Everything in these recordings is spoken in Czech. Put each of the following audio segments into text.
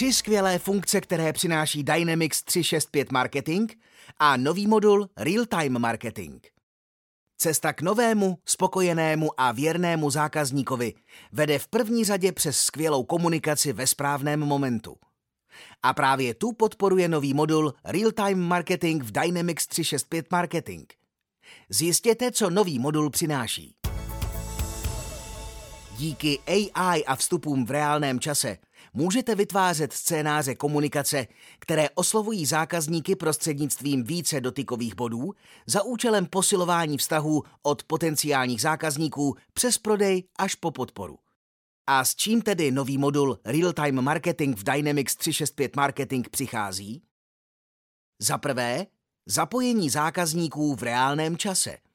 tři skvělé funkce, které přináší Dynamics 365 Marketing a nový modul Real-Time Marketing. Cesta k novému, spokojenému a věrnému zákazníkovi vede v první řadě přes skvělou komunikaci ve správném momentu. A právě tu podporuje nový modul Real-Time Marketing v Dynamics 365 Marketing. Zjistěte, co nový modul přináší. Díky AI a vstupům v reálném čase můžete vytvářet scénáře komunikace, které oslovují zákazníky prostřednictvím více dotykových bodů za účelem posilování vztahů od potenciálních zákazníků přes prodej až po podporu. A s čím tedy nový modul Real-Time Marketing v Dynamics 365 Marketing přichází? Za prvé, zapojení zákazníků v reálném čase –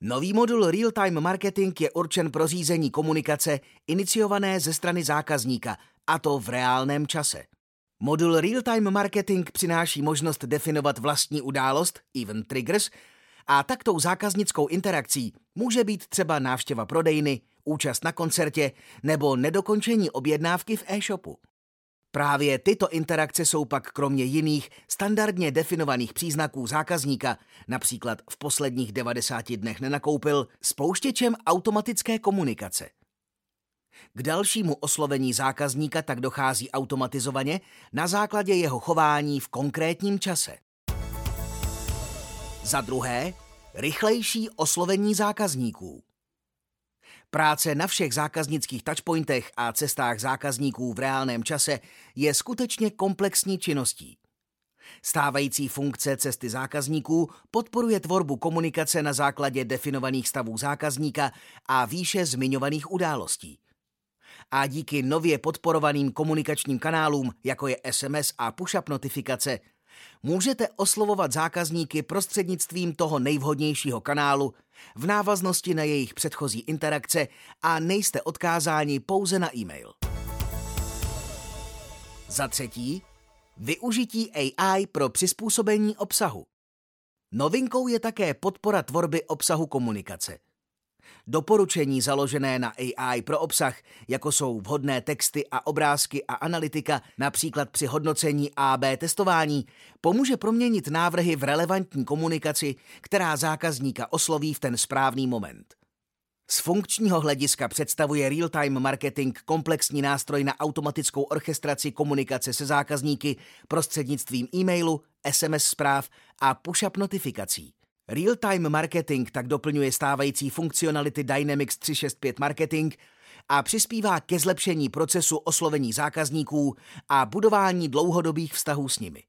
Nový modul Real-Time Marketing je určen pro řízení komunikace iniciované ze strany zákazníka, a to v reálném čase. Modul Real-Time Marketing přináší možnost definovat vlastní událost, event triggers, a taktou zákaznickou interakcí může být třeba návštěva prodejny, účast na koncertě nebo nedokončení objednávky v e-shopu. Právě tyto interakce jsou pak kromě jiných standardně definovaných příznaků zákazníka, například v posledních 90 dnech nenakoupil, spouštěčem automatické komunikace. K dalšímu oslovení zákazníka tak dochází automatizovaně na základě jeho chování v konkrétním čase. Za druhé, rychlejší oslovení zákazníků. Práce na všech zákaznických touchpointech a cestách zákazníků v reálném čase je skutečně komplexní činností. Stávající funkce cesty zákazníků podporuje tvorbu komunikace na základě definovaných stavů zákazníka a výše zmiňovaných událostí. A díky nově podporovaným komunikačním kanálům, jako je SMS a push-up notifikace, můžete oslovovat zákazníky prostřednictvím toho nejvhodnějšího kanálu v návaznosti na jejich předchozí interakce a nejste odkázáni pouze na e-mail. Za třetí, využití AI pro přizpůsobení obsahu. Novinkou je také podpora tvorby obsahu komunikace – Doporučení založené na AI pro obsah, jako jsou vhodné texty a obrázky a analytika, například při hodnocení AB testování, pomůže proměnit návrhy v relevantní komunikaci, která zákazníka osloví v ten správný moment. Z funkčního hlediska představuje real-time marketing komplexní nástroj na automatickou orchestraci komunikace se zákazníky prostřednictvím e-mailu, SMS zpráv a push-up notifikací. Real-time marketing tak doplňuje stávající funkcionality Dynamics 365 Marketing a přispívá ke zlepšení procesu oslovení zákazníků a budování dlouhodobých vztahů s nimi.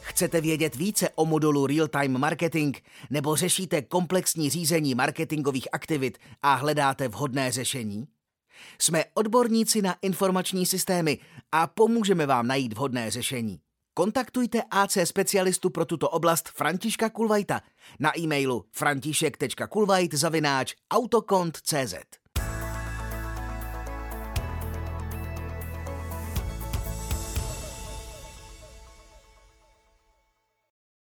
Chcete vědět více o modulu Real-Time Marketing nebo řešíte komplexní řízení marketingových aktivit a hledáte vhodné řešení? Jsme odborníci na informační systémy a pomůžeme vám najít vhodné řešení. Kontaktujte AC specialistu pro tuto oblast Františka Kulvajta na e-mailu františek.kulvajt autokont.cz.